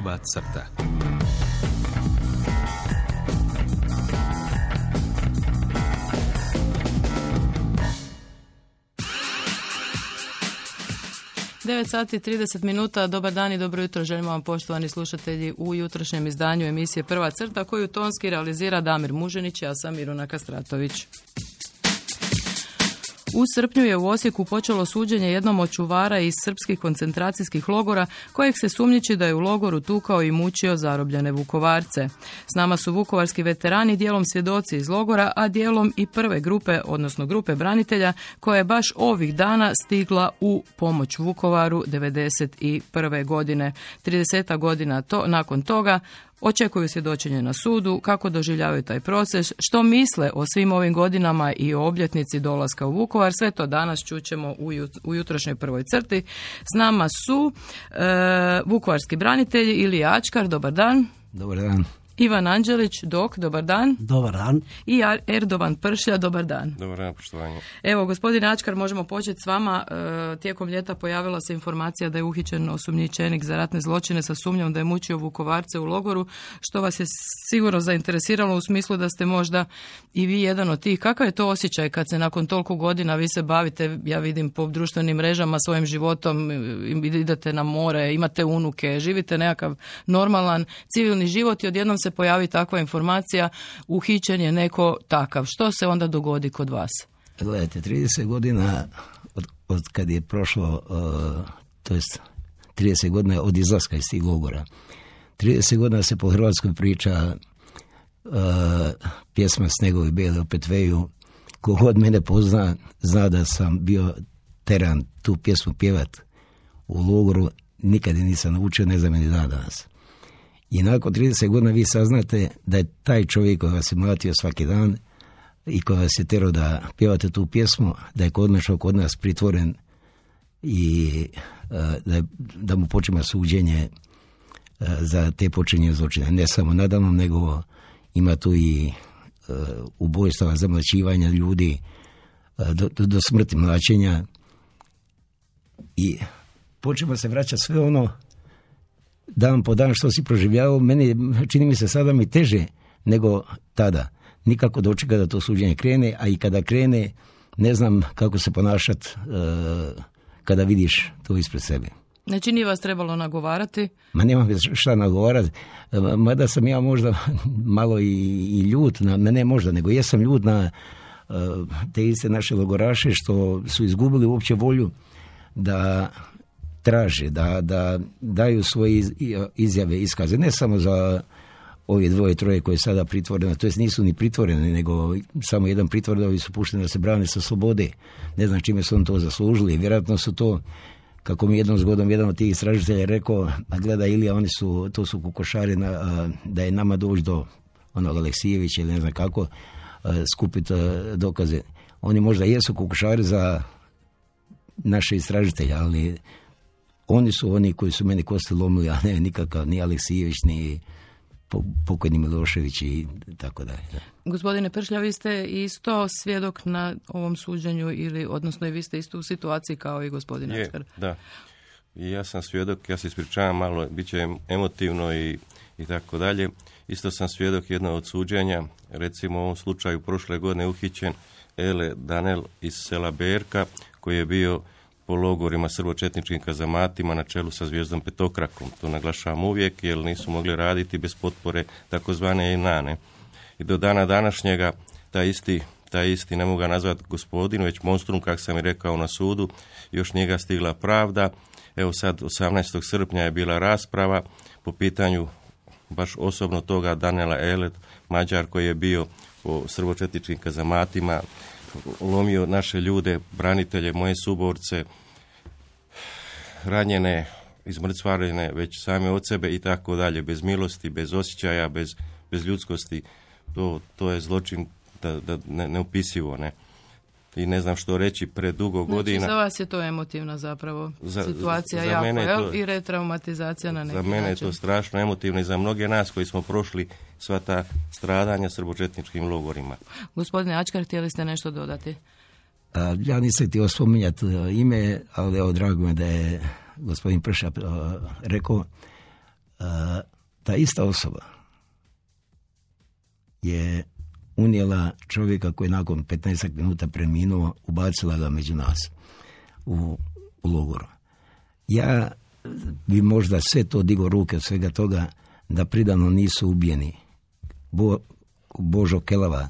prva crta. 9 sati 30 minuta, dobar dan i dobro jutro želimo vam poštovani slušatelji u jutrošnjem izdanju emisije Prva crta koju tonski realizira Damir Muženić, ja sam Iruna Kastratović. U srpnju je u Osijeku počelo suđenje jednom od čuvara iz srpskih koncentracijskih logora kojeg se sumnjiči da je u logoru tukao i mučio zarobljene Vukovarce. S nama su vukovarski veterani, dijelom svjedoci iz logora, a dijelom i prve grupe, odnosno grupe branitelja koja je baš ovih dana stigla u pomoć Vukovaru 1991. godine. 30 godina to, nakon toga Očekuju svjedočenje na sudu, kako doživljavaju taj proces, što misle o svim ovim godinama i o obljetnici dolaska u Vukovar. Sve to danas čućemo u jutrošnjoj prvoj crti. S nama su e, vukovarski branitelji ili Ačkar, dobar dan. Dobar dan. Ivan Anđelić, dok, dobar dan. Dobar dan. I Erdovan Pršlja, dobar dan. Dobar dan, poštovanje. Evo, gospodine Ačkar, možemo početi s vama. E, tijekom ljeta pojavila se informacija da je uhićen osumnjičenik za ratne zločine sa sumnjom da je mučio Vukovarce u logoru, što vas je sigurno zainteresiralo u smislu da ste možda i vi jedan od tih. Kakav je to osjećaj kad se nakon toliko godina vi se bavite, ja vidim po društvenim mrežama svojim životom, idete na more, imate unuke, živite nekakav normalan civilni život i odjednom se pojavi takva informacija, uhićen je neko takav. Što se onda dogodi kod vas? Gledajte, 30 godina od, od kad je prošlo, uh, to jest 30 godina od izlaska iz tih logora. 30 godina se po Hrvatskoj priča uh, pjesma Snegovi bele opet veju. Kogod mene pozna, zna da sam bio teran tu pjesmu pjevat u logoru. Nikad nisam naučio, ne znam ni da danas. I nakon 30 godina vi saznate da je taj čovjek koji vas je mlatio svaki dan i koji vas je tero da pjevate tu pjesmu, da je kod kod nas pritvoren i e, da, da mu počima suđenje e, za te počinje zločine. Ne samo nadalno, nego ima tu i e, ubojstava, zamlačivanja ljudi do, do, do smrti mlačenja i počima se vraćati sve ono dan po dan što si proživljavao, meni čini mi se sada mi teže nego tada. Nikako dočeka da to suđenje krene, a i kada krene ne znam kako se ponašati e, kada vidiš to ispred sebe. Ne čini vas trebalo nagovarati? Ma nemam šta nagovarati. E, mada sam ja možda malo i, i ljut, na, ne možda, nego jesam ljut na e, te iste naše logoraše što su izgubili uopće volju da traže, da, da daju svoje izjave, iskaze, ne samo za ovi dvoje, troje koje sada pritvorene, to jest nisu ni pritvorene, nego samo jedan pritvor ovi su pušteni da se brane sa slobode. Ne znam čime su on to zaslužili. Vjerojatno su to, kako mi jednom zgodom jedan od tih istražitelja rekao, a gleda Ilija, oni su, to su kukošari na, da je nama doći do onog Aleksijevića ili ne znam kako, skupiti dokaze. Oni možda jesu kukošari za naše istražitelje, ali oni su oni koji su meni kosti lomili, a ne nikakav, ni Aleksijević, ni pokojni Milošević i tako dalje. Gospodine Pršlja, vi ste isto svjedok na ovom suđenju ili, odnosno i vi ste isto u situaciji kao i gospodin Je, Da, i ja sam svjedok, ja se ispričavam malo, bit će emotivno i, i tako dalje. Isto sam svjedok jednog od suđenja, recimo u ovom slučaju prošle godine uhićen Ele Danel iz sela Berka, koji je bio po logorima srbočetničkim kazamatima na čelu sa zvijezdom petokrakom. To naglašavam uvijek jer nisu mogli raditi bez potpore takozvane inane. I do dana današnjega taj isti, taj isti ne mogu ga nazvati gospodin, već monstrum, kako sam i rekao na sudu, još njega stigla pravda. Evo sad 18. srpnja je bila rasprava po pitanju baš osobno toga Danela Elet, Mađar koji je bio po srbočetničkim kazamatima, lomio naše ljude, branitelje, moje suborce, ranjene, izmrcvarene već same od sebe i tako dalje, bez milosti, bez osjećaja, bez, bez ljudskosti. To, to je zločin da, da ne, neupisivo, ne i ne znam što reći predugo znači, godina. Za vas je to emotivna zapravo za, situacija za, jako, mene to, i retraumatizacija na neki Za mene je to strašno emotivno i za mnoge nas koji smo prošli sva ta stradanja srbočetničkim logorima. Gospodine Ačkar, htjeli ste nešto dodati? A, ja nisam htio spominjati e, ime, ali evo drago me da je gospodin Prša e, rekao ta ista osoba je unijela čovjeka koji je nakon 15 minuta preminuo, ubacila ga među nas u, u logoru. Ja bi možda sve to digo ruke od svega toga da pridano nisu ubijeni Bo, Božo Kelava,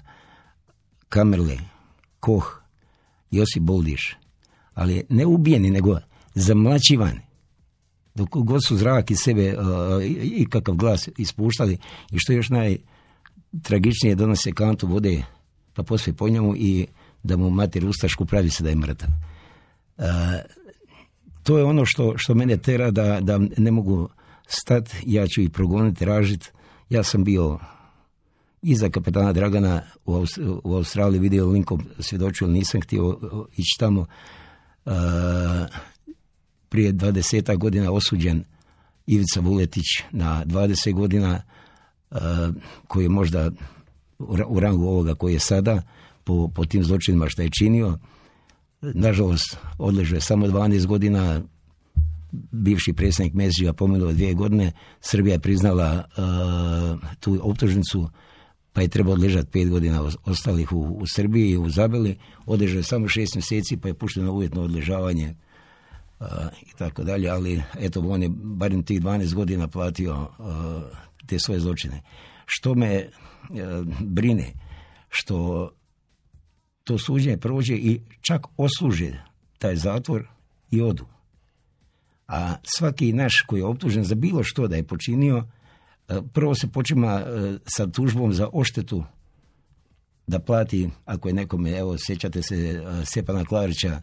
Kamerle, Koh, Josip Boldiš, ali ne ubijeni, nego zamlačivani. Dok god su zrak iz sebe uh, i kakav glas ispuštali i što još najtragičnije donose kantu vode pa poslije po njemu i da mu mater ustašku pravi se da je mrtav. Uh, to je ono što, što mene tera da, da ne mogu stati, ja ću ih progoniti, tražiti. Ja sam bio iza kapetana Dragana u, u Australiji vidio linkom svjedočio, nisam htio ići tamo. Uh, prije 20 godina osuđen Ivica Vuletić na 20 godina koji je možda u rangu ovoga koji je sada po, po tim zločinima što je činio. Nažalost, odleže samo 12 godina, bivši predsjednik Mezija pominuo dvije godine, Srbija je priznala uh, tu optužnicu, pa je trebao odležati pet godina ostalih u, u Srbiji, u Zabeli, odležao je samo šest mjeseci, pa je pušteno uvjetno odležavanje uh, i tako dalje, ali eto, on je barem tih 12 godina platio uh, te svoje zločine. Što me uh, brine, što to suđenje prođe i čak osluže taj zatvor i odu. A svaki naš koji je optužen za bilo što da je počinio, e, prvo se počima e, sa tužbom za oštetu da plati, ako je nekome, evo, sjećate se e, Stjepana Klarića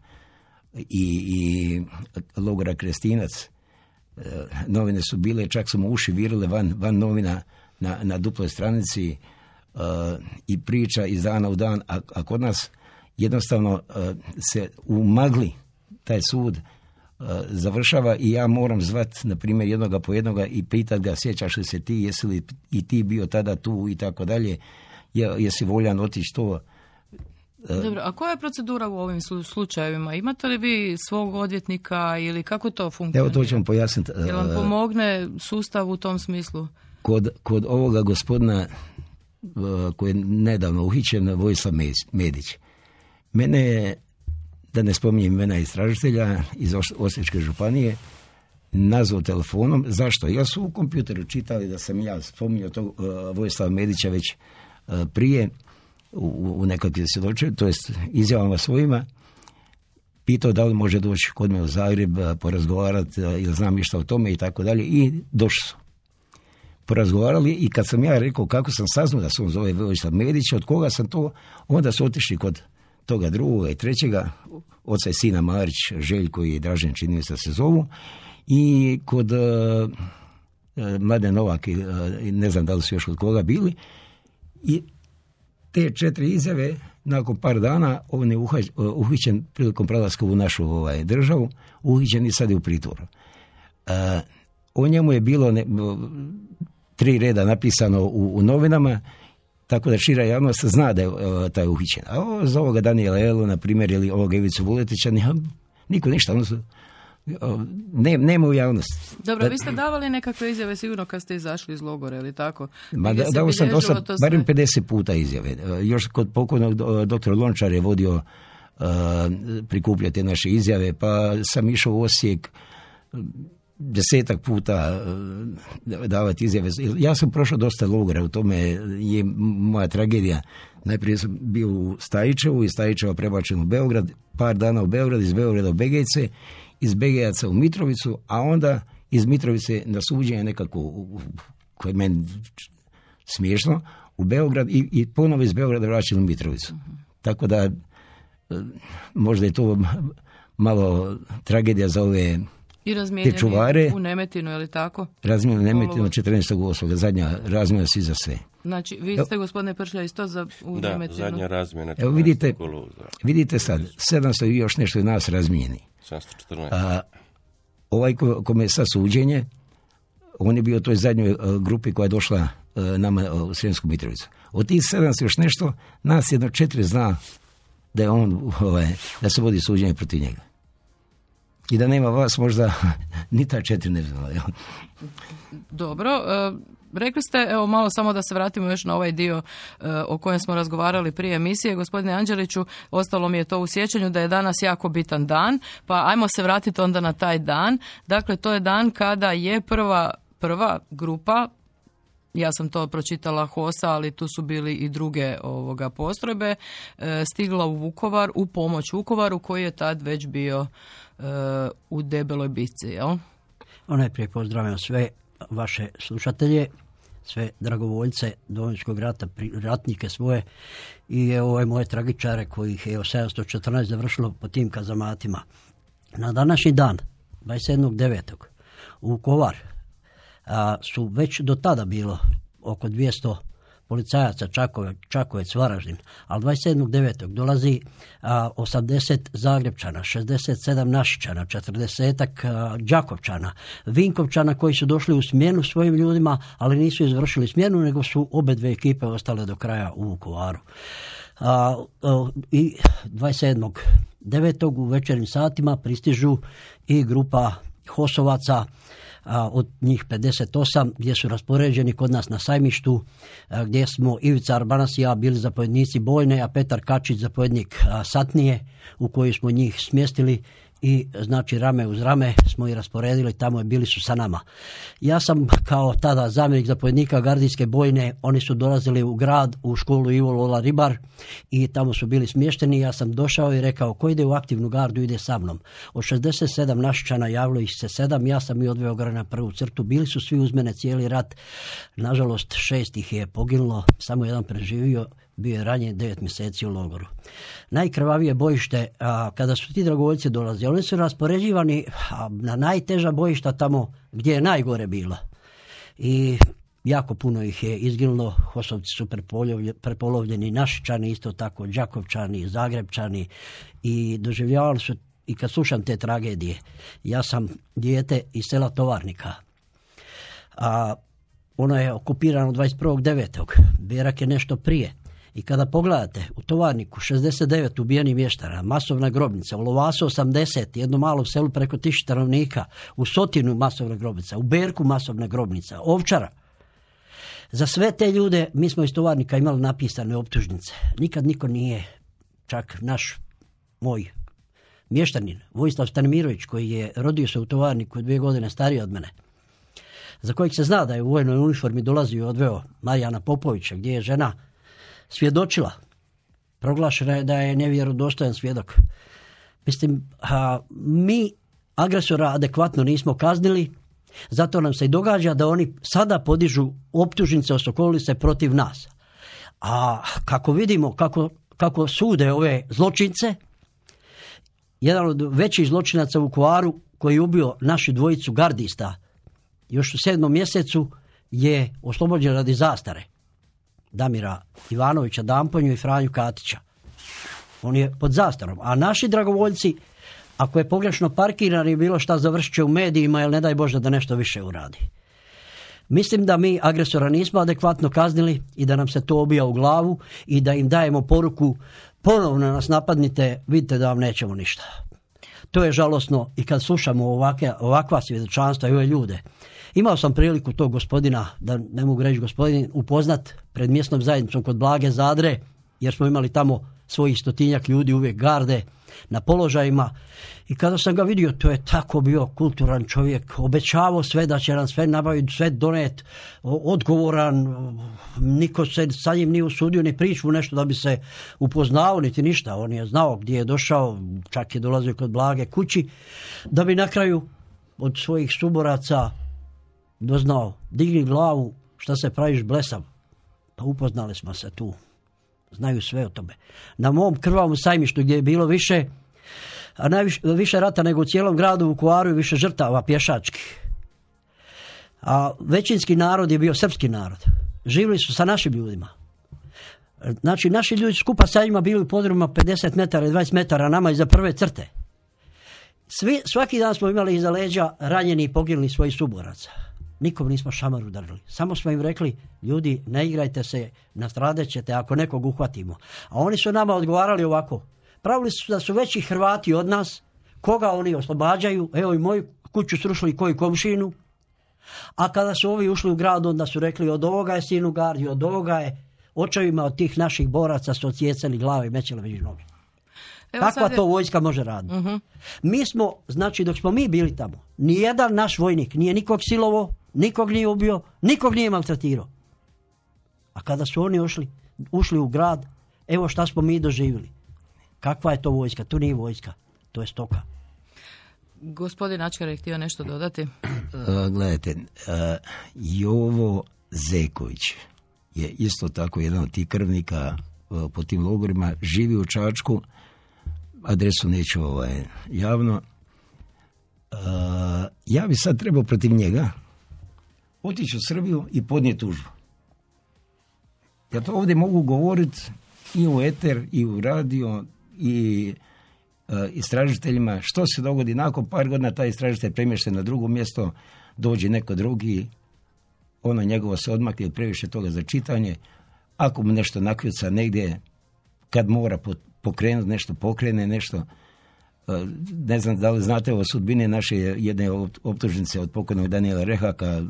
i, i logora Krestinac, novine su bile, čak su mu uši virile van, van novina na, na duploj stranici i priča iz dana u dan, a, a kod nas jednostavno se u magli taj sud završava i ja moram zvat, na primjer, jednoga po jednoga i pitat ga, sjećaš li se ti, jesi li i ti bio tada tu i tako dalje, jesi voljan otići to. Dobro, a koja je procedura u ovim slučajevima? Imate li vi svog odvjetnika ili kako to funkcionira? Evo to ćemo pojasniti. Jel vam pomogne sustav u tom smislu? Kod, kod ovoga gospodina koji je nedavno uhićen, Vojsa Medić, mene je da ne spominjem imena istražitelja iz Osječke županije, nazvao telefonom. Zašto? Ja su u kompjuteru čitali da sam ja spominjao tog Vojislava Medića već prije u, u nekakvim svjedočaju, to jest izjavama svojima, pitao da li može doći kod me u Zagreb, porazgovarati, ili znam išta o tome i tako dalje, i došli su. Porazgovarali i kad sam ja rekao kako sam saznao da se on zove Vojislav Medić, od koga sam to, onda su otišli kod toga drugoga i trećega, oca i sina Marić, Željko i Dražen čini se se zovu, i kod uh, Mlade Novak, uh, ne znam da li su još kod koga bili, i te četiri izjave, nakon par dana, on je uhićen prilikom prelaska u našu ovaj, državu, uhićen i sad je u pritvoru. Uh, o njemu je bilo ne, tri reda napisano u, u novinama tako da šira javnost zna da je uh, taj uhićen. A ovo, za ovoga Daniela Elu, na primjer, ili ovoga Ivicu Vuletića, niko ništa, ono su, ne, nema u javnosti. Dobro, vi ste davali nekakve izjave sigurno kad ste izašli iz logora ili tako? Ma da, dao sam dosta, barem 50 puta izjave. Još kod pokojnog doktor Lončar je vodio uh, prikupljati naše izjave, pa sam išao u Osijek desetak puta e, davati izjave. Ja sam prošao dosta logora, u tome je moja tragedija. Najprije sam bio u Stajićevu, iz Stajićeva prebačen u Beograd, par dana u Beograd, iz Beograda u Begejce, iz Begejaca u Mitrovicu, a onda iz Mitrovice na suđenje nekako, koje je meni smiješno, u Beograd i, i ponovo iz Beograda vraćen u Mitrovicu. Tako da e, možda je to malo tragedija za ove i razmijenjeni čuvare, u Nemetinu, je li tako? Razmijenjeni u Nemetinu 14.8. Zadnja razmjena si za sve. Znači, vi ste, gospodine Pršlja, isto za u da, Nemetinu? zadnja razmjena. Evo vidite, vidite sad, 700 i još nešto je nas razmijeni. 714. A, ovaj ko, kome je sad suđenje, on je bio u toj zadnjoj uh, grupi koja je došla uh, nama uh, u Sremsku Mitrovicu. Od tih 700 još nešto, nas jedno četiri zna da je on, ovaj, da se vodi suđenje protiv njega. I da nema vas možda ni ta četiri ne znala. Dobro, e, Rekli ste, evo malo samo da se vratimo još na ovaj dio e, o kojem smo razgovarali prije emisije. Gospodine Anđeliću, ostalo mi je to u sjećanju da je danas jako bitan dan, pa ajmo se vratiti onda na taj dan. Dakle, to je dan kada je prva, prva grupa ja sam to pročitala HOSA, ali tu su bili i druge ovoga postrojbe, e, stigla u Vukovar, u pomoć Vukovaru koji je tad već bio u debeloj bitci, jel? Najprije pozdravljam sve vaše slušatelje, sve dragovoljce Domovinskog rata, ratnike svoje i ove moje tragičare kojih je 714 završilo po tim kazamatima. Na današnji dan, 27.9. u Vukovar su već do tada bilo oko 200 policajaca Čakovec, Čakovec Varaždin, ali 27.9. dolazi a, 80 Zagrebčana, 67 Našičana, 40 Đakovčana, Vinkovčana koji su došli u smjenu svojim ljudima, ali nisu izvršili smjenu, nego su obe dve ekipe ostale do kraja u Vukovaru. A, I 27.9. u večernim satima pristižu i grupa Hosovaca a, od njih 58 gdje su raspoređeni kod nas na sajmištu gdje smo Ivica Arbanas i ja bili zapovjednici bojne, a Petar Kačić zapovjednik satnije u koji smo njih smjestili i znači rame uz rame smo ih rasporedili, tamo je bili su sa nama. Ja sam kao tada zamjenik zapovjednika gardijske bojne, oni su dolazili u grad, u školu Ivo Lola Ribar i tamo su bili smješteni. Ja sam došao i rekao ko ide u aktivnu gardu ide sa mnom. Od 67 našičana javilo ih se sedam, ja sam i odveo ga na prvu crtu. Bili su svi uz mene cijeli rat. Nažalost šest ih je poginulo, samo jedan preživio bio je ranjen devet mjeseci u logoru. Najkrvavije bojište, a, kada su ti dragovoljci dolazili, oni su raspoređivani na najteža bojišta tamo gdje je najgore bilo. I jako puno ih je izginulo, Hosovci su prepolovljeni, Našičani, isto tako Đakovčani, Zagrebčani i doživljavali su, i kad slušam te tragedije, ja sam dijete iz sela Tovarnika, a ono je okupirano 21.9. Berak je nešto prije. I kada pogledate u Tovarniku 69 ubijenih mještara, masovna grobnica, u Lovasu 80, jedno malo selu preko tisuća stanovnika, u Sotinu masovna grobnica, u Berku masovna grobnica, Ovčara. Za sve te ljude mi smo iz Tovarnika imali napisane optužnice. Nikad niko nije, čak naš, moj mještanin, Vojislav Stanimirović, koji je rodio se u Tovarniku dvije godine stariji od mene, za kojeg se zna da je u vojnoj uniformi dolazio i odveo Marijana Popovića, gdje je žena svjedočila. Proglašena je da je nevjerodostojan svjedok. Mislim, a, mi agresora adekvatno nismo kaznili, zato nam se i događa da oni sada podižu optužnice osokolili se protiv nas. A kako vidimo, kako, kako sude ove zločince, jedan od većih zločinaca u Kuaru koji je ubio našu dvojicu gardista još u sedmom mjesecu je oslobođen radi zastare. Damira Ivanovića Damponju i Franju Katića. On je pod zastarom. A naši dragovoljci, ako je pogrešno parkiran i bilo šta završit će u medijima, jer ne daj Bože da nešto više uradi. Mislim da mi agresora nismo adekvatno kaznili i da nam se to obija u glavu i da im dajemo poruku ponovno nas napadnite, vidite da vam nećemo ništa. To je žalosno i kad slušamo ovakve, ovakva svjedočanstva i ove ljude. Imao sam priliku tog gospodina, da ne mogu reći gospodin, upoznat pred mjesnom zajednicom kod Blage Zadre, jer smo imali tamo svojih stotinjak ljudi uvijek garde na položajima. I kada sam ga vidio to je tako bio kulturan čovjek. Obećavao sve da će nam sve nabaviti sve donet odgovoran. Niko se sa njim nije usudio ni priču nešto da bi se upoznao niti ništa. On je znao gdje je došao čak je dolazio kod Blage kući da bi na kraju od svojih suboraca doznao digni glavu šta se praviš blesav pa upoznali smo se tu znaju sve o tome. Na mom krvavom sajmištu gdje je bilo više, a najviše, više rata nego u cijelom gradu u i više žrtava pješačkih. A većinski narod je bio srpski narod. Živjeli su sa našim ljudima. Znači, naši ljudi skupa sa njima bili u podrumima 50 metara i 20 metara nama iza prve crte. Svi, svaki dan smo imali iza leđa ranjeni i poginuli svojih suboraca. Nikom nismo šamar udarili. Samo smo im rekli, ljudi, ne igrajte se, nastradat ćete ako nekog uhvatimo. A oni su nama odgovarali ovako. Pravili su da su veći Hrvati od nas, Koga oni oslobađaju? Evo i moju kuću srušili koju komšinu. A kada su ovi ušli u grad, onda su rekli od ovoga je sinu gardi, od ovoga je očevima od tih naših boraca su ocijecali glave i mećele među noge. Kakva to vojska može raditi? Mhm. Mi smo, znači dok smo mi bili tamo, nijedan naš vojnik nije nikog silovo, nikog nije ubio, nikog nije maltretirao. A kada su oni ušli, ušli u grad, evo šta smo mi doživjeli. Kakva je to vojska? To nije vojska, to je stoka. Gospodin Ačkar je htio nešto dodati. E, gledajte, e, Jovo Zeković je isto tako jedan od tih krvnika e, po tim logorima, živi u Čačku, adresu neću ovaj, javno. Ja bi sad trebao protiv njega otići u Srbiju i podnijeti tužbu. Ja to ovdje mogu govoriti i u eter, i u radio, i e, istražiteljima. Što se dogodi nakon par godina, taj istražitelj premješten na drugo mjesto, dođe neko drugi, ono njegovo se odmakne previše toga za čitanje. Ako mu nešto nakljuca negdje, kad mora pokrenuti nešto, pokrene nešto, e, ne znam da li znate o sudbini naše jedne optužnice od pokojnog Daniela Rehaka,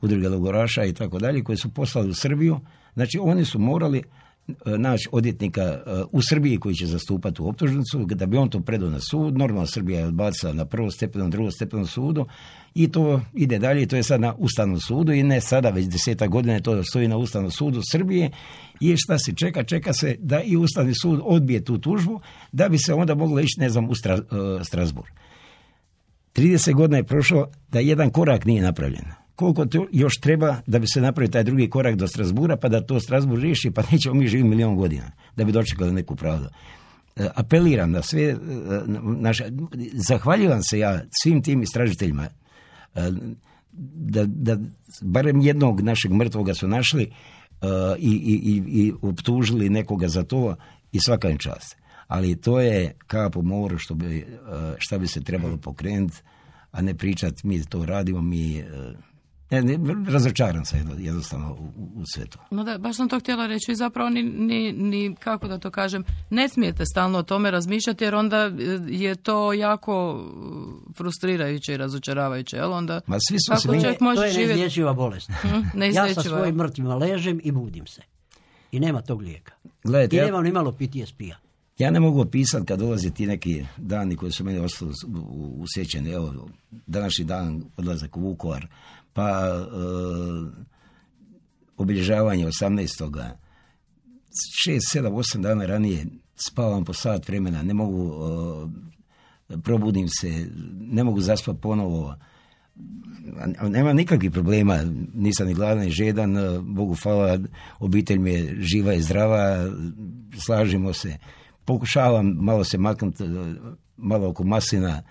udruge logoraša i tako dalje, koje su poslali u Srbiju. Znači, oni su morali e, naći odjetnika e, u Srbiji koji će zastupati u optužnicu, da bi on to predao na sud. Normalno Srbija je odbacila na prvo stepenom, drugo stepenom sudu i to ide dalje. To je sad na Ustavnom sudu i ne sada, već deseta godina to stoji na Ustavnom sudu Srbije i šta se čeka? Čeka se da i Ustavni sud odbije tu tužbu da bi se onda moglo ići, ne znam, u Stra, uh, Strasbourg. 30 godina je prošlo da jedan korak nije napravljen koliko to još treba da bi se napravio taj drugi korak do Strasbura, pa da to Strasbur riješi, pa nećemo mi živjeti milijon godina da bi dočekali neku pravdu. E, apeliram da sve e, naše, zahvaljivam se ja svim tim istražiteljima e, da, da barem jednog našeg mrtvoga su našli i, i, i, optužili nekoga za to i svaka im čast. Ali to je kap u moru što bi, šta bi se trebalo pokrenuti, a ne pričati mi to radimo, mi ne, ne, razočaran sam jednostavno u, u sve to. No da, baš sam to htjela reći. zapravo ni, ni, ni, kako da to kažem, ne smijete stalno o tome razmišljati jer onda e, je to jako e, frustrirajuće i razočaravajuće. Jel? Onda, Ma svi su kako čovjek može to je neizlječiva bolest. Hm, ja sa svojim mrtvima ležem i budim se. I nema tog lijeka. Gledajte, I nemam ja... ni malo PTSP-a. Ja ne mogu opisati kad dolaze ti neki dani koji su meni ostali u, sjećanju. Evo, današnji dan odlazak u Vukovar, pa e, obilježavanje 18. 6, 7, 8 dana ranije spavam po sat vremena, ne mogu, e, probudim se, ne mogu zaspati ponovo, nema nikakvih problema, nisam ni gladan ni žedan, e, Bogu hvala, obitelj mi je živa i zdrava, slažimo se, pokušavam malo se maknuti, malo oko masina,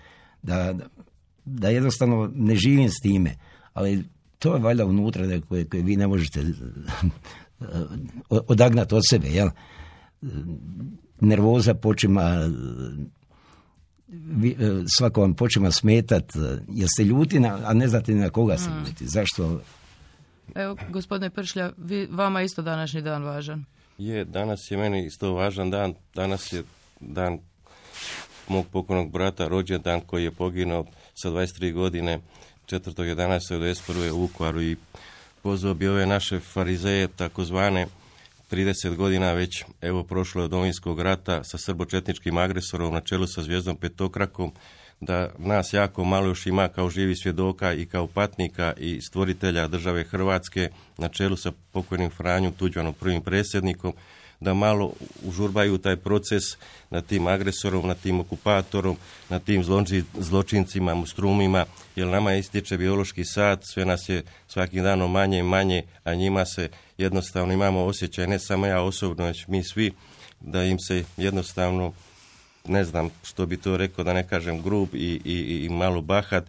da, da jednostavno ne živim s time ali to je valjda unutra da koje, koje vi ne možete odagnati od sebe, jel? Nervoza počima eh, svako vam počima smetat, jer ste ljuti, a ne znate na koga se mm. ljuti. Zašto? Evo, gospodine Pršlja, vi, vama isto današnji dan važan. Je, danas je meni isto važan dan. Danas je dan mog pokojnog brata, rođendan koji je poginuo sa 23 godine 4.11.21. u Vukovaru i pozvao bi ove naše farizeje, takozvane 30 godina već, evo prošlo je od Domovinskog rata sa srbočetničkim agresorom na čelu sa zvijezdom petokrakom, da nas jako malo još ima kao živi svjedoka i kao patnika i stvoritelja države Hrvatske na čelu sa pokojnim Franjom Tuđmanom prvim predsjednikom, da malo užurbaju taj proces na tim agresorom, na tim okupatorom, na tim zločincima, mustrumima, jer nama ističe biološki sad, sve nas je svakim danom manje i manje, a njima se jednostavno imamo osjećaj, ne samo ja osobno, već mi svi, da im se jednostavno, ne znam što bi to rekao, da ne kažem grub i, i, i malo bahat,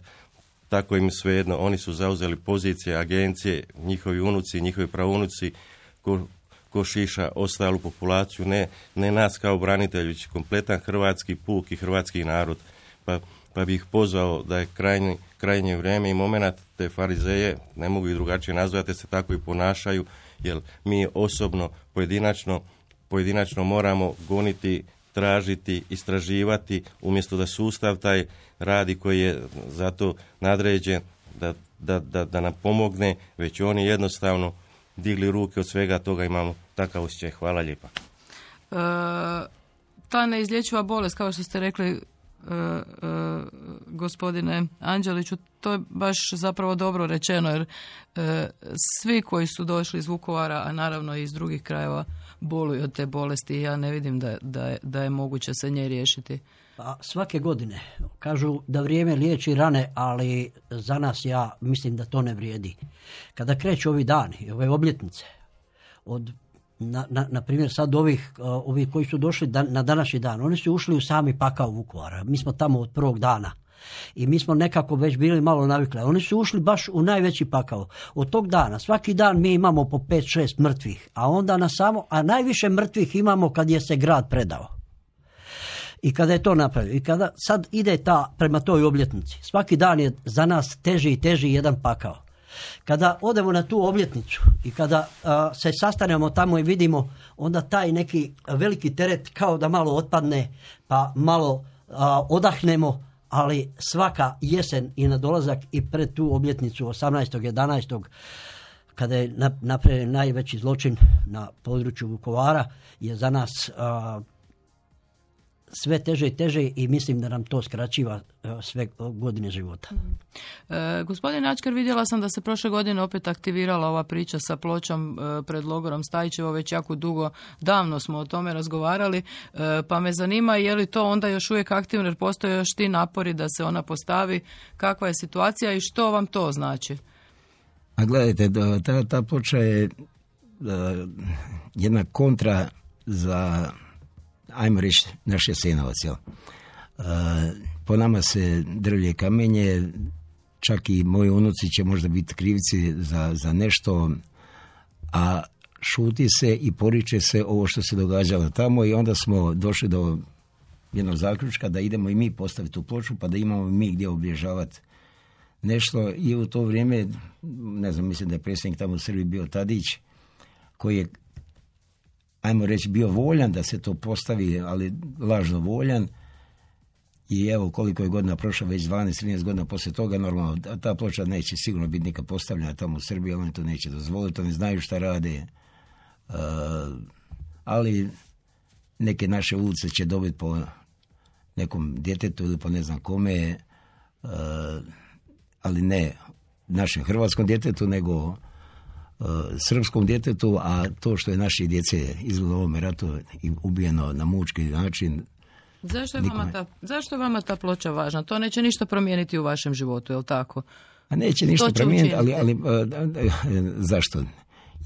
tako im svejedno, oni su zauzeli pozicije, agencije, njihovi unuci, njihovi pravunuci, ko, ko šiša ostalu populaciju, ne, ne nas kao branitelji, već kompletan hrvatski puk i hrvatski narod. Pa, pa bih pozvao da je krajnje, krajnje vrijeme i moment te farizeje, ne mogu i drugačije nazvati, se tako i ponašaju, jer mi osobno, pojedinačno, pojedinačno moramo goniti tražiti, istraživati, umjesto da sustav taj radi koji je zato nadređen da, da, da, da nam pomogne, već oni jednostavno digli ruke od svega toga, imamo takav osjećaj. Hvala lijepa. E, ta neizlječiva bolest, kao što ste rekli, e, e, gospodine Anđeliću, to je baš zapravo dobro rečeno, jer svi koji su došli iz Vukovara, a naravno i iz drugih krajeva, boluju od te bolesti i ja ne vidim da, da, je, da je moguće se nje riješiti. Pa svake godine kažu da vrijeme liječi rane, ali za nas ja mislim da to ne vrijedi. Kada kreću ovi dani, ove obljetnice, od na, na, na primjer sad ovih, ovih koji su došli na današnji dan, oni su ušli u sami pakao Vukovara. Mi smo tamo od prvog dana. I mi smo nekako već bili malo navikli. Oni su ušli baš u najveći pakao. Od tog dana, svaki dan mi imamo po 5-6 mrtvih, a onda na samo, a najviše mrtvih imamo kad je se grad predao. I kada je to napravio. I kada sad ide ta prema toj obljetnici. Svaki dan je za nas teži i teži jedan pakao. Kada odemo na tu obljetnicu i kada se sastanemo tamo i vidimo, onda taj neki veliki teret kao da malo otpadne, pa malo odahnemo, ali svaka jesen i na dolazak i pred tu obljetnicu 18.11. kada je napravljen najveći zločin na području Vukovara je za nas sve teže i teže i mislim da nam to skraćiva e, sve godine života. E, gospodin Ačkar, vidjela sam da se prošle godine opet aktivirala ova priča sa pločom e, pred logorom Stajićevo, već jako dugo, davno smo o tome razgovarali, e, pa me zanima je li to onda još uvijek aktivno jer postoje još ti napori da se ona postavi, kakva je situacija i što vam to znači? A gledajte, ta, ta ploča je jedna kontra za ajmo reći, naš Jasenovac, jel? Uh, po nama se drvlje kamenje, čak i moji unuci će možda biti krivici za, za nešto, a šuti se i poriče se ovo što se događalo tamo i onda smo došli do jednog zaključka da idemo i mi postaviti tu ploču pa da imamo mi gdje obilježavati nešto i u to vrijeme, ne znam, mislim da je predsjednik tamo u Srbiji bio Tadić, koji je ajmo reći, bio voljan da se to postavi, ali lažno voljan. I evo koliko je godina prošla, već 12-13 godina poslije toga, normalno, ta ploča neće sigurno biti nikad postavljena tamo u Srbiji, oni to neće dozvoliti, oni znaju šta rade. Uh, ali neke naše ulice će dobiti po nekom djetetu ili po ne znam kome, uh, ali ne našem hrvatskom djetetu, nego srpskom djetetu, a to što je naše djece izgledalo u ovome ratu i ubijeno na mučki način, Zašto je, vama ta, zašto je vama ta ploča važna? To neće ništa promijeniti u vašem životu, je li tako? A neće ništa promijeniti, ali, ali e, zašto?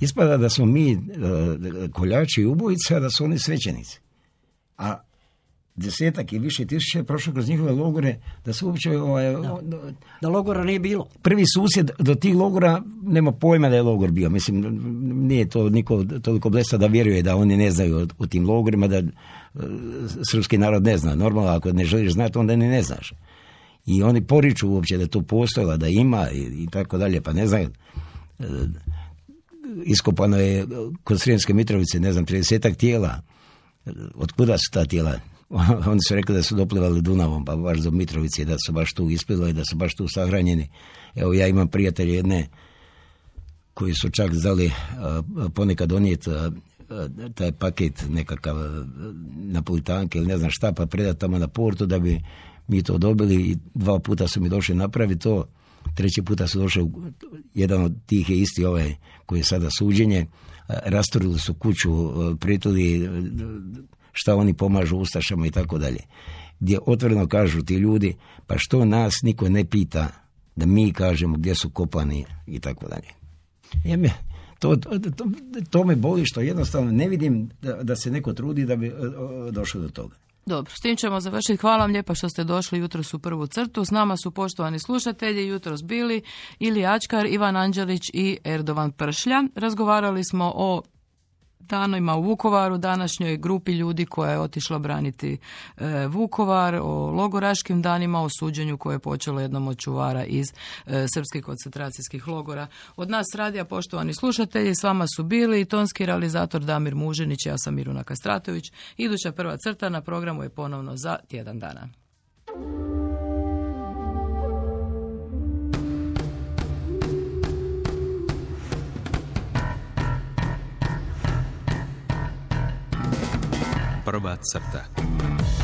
Ispada da smo mi koljači i ubojice, a da su oni svećenici. A desetak i više tisuće prošlo kroz njihove logore, da se uopće... Ovaj, da. da logora nije bilo. Prvi susjed do tih logora nema pojma da je logor bio. Mislim, nije to niko toliko blesa da vjeruje da oni ne znaju o, tim logorima, da e, srpski narod ne zna. Normalno, ako ne želiš znati, onda ni ne znaš. I oni poriču uopće da to postojala, da ima i, i tako dalje, pa ne znaju. E, iskopano je kod Srijemske Mitrovice, ne znam, 30 tijela. Od kuda su ta tijela? oni su rekli da su doplivali Dunavom, pa baš do Mitrovice, da su baš tu ispilo i da su baš tu sahranjeni. Evo, ja imam prijatelje jedne koji su čak znali ponekad donijeti taj paket nekakav napolitanke ili ne znam šta, pa predati tamo na portu da bi mi to dobili i dva puta su mi došli napraviti to, treći puta su došli, jedan od tih je isti ovaj koji je sada suđenje, rasturili su kuću, prituli šta oni pomažu Ustašama i tako dalje. Gdje otvoreno kažu ti ljudi, pa što nas niko ne pita da mi kažemo gdje su kopani i tako dalje. Ja to, to, to, me boli što jednostavno ne vidim da, da se neko trudi da bi došlo do toga. Dobro, s tim ćemo završiti. Hvala vam lijepa što ste došli jutros u prvu crtu. S nama su poštovani slušatelji, jutros bili Ili Ačkar, Ivan Anđelić i Erdovan Pršlja. Razgovarali smo o danima u Vukovaru, današnjoj grupi ljudi koja je otišla braniti e, Vukovar, o logoraškim danima, o suđenju koje je počelo jednom od čuvara iz e, srpskih koncentracijskih logora. Od nas radija, poštovani slušatelji, s vama su bili tonski realizator Damir Muženić, ja sam Miruna Kastratović. Iduća prva crta na programu je ponovno za tjedan dana. prva crta.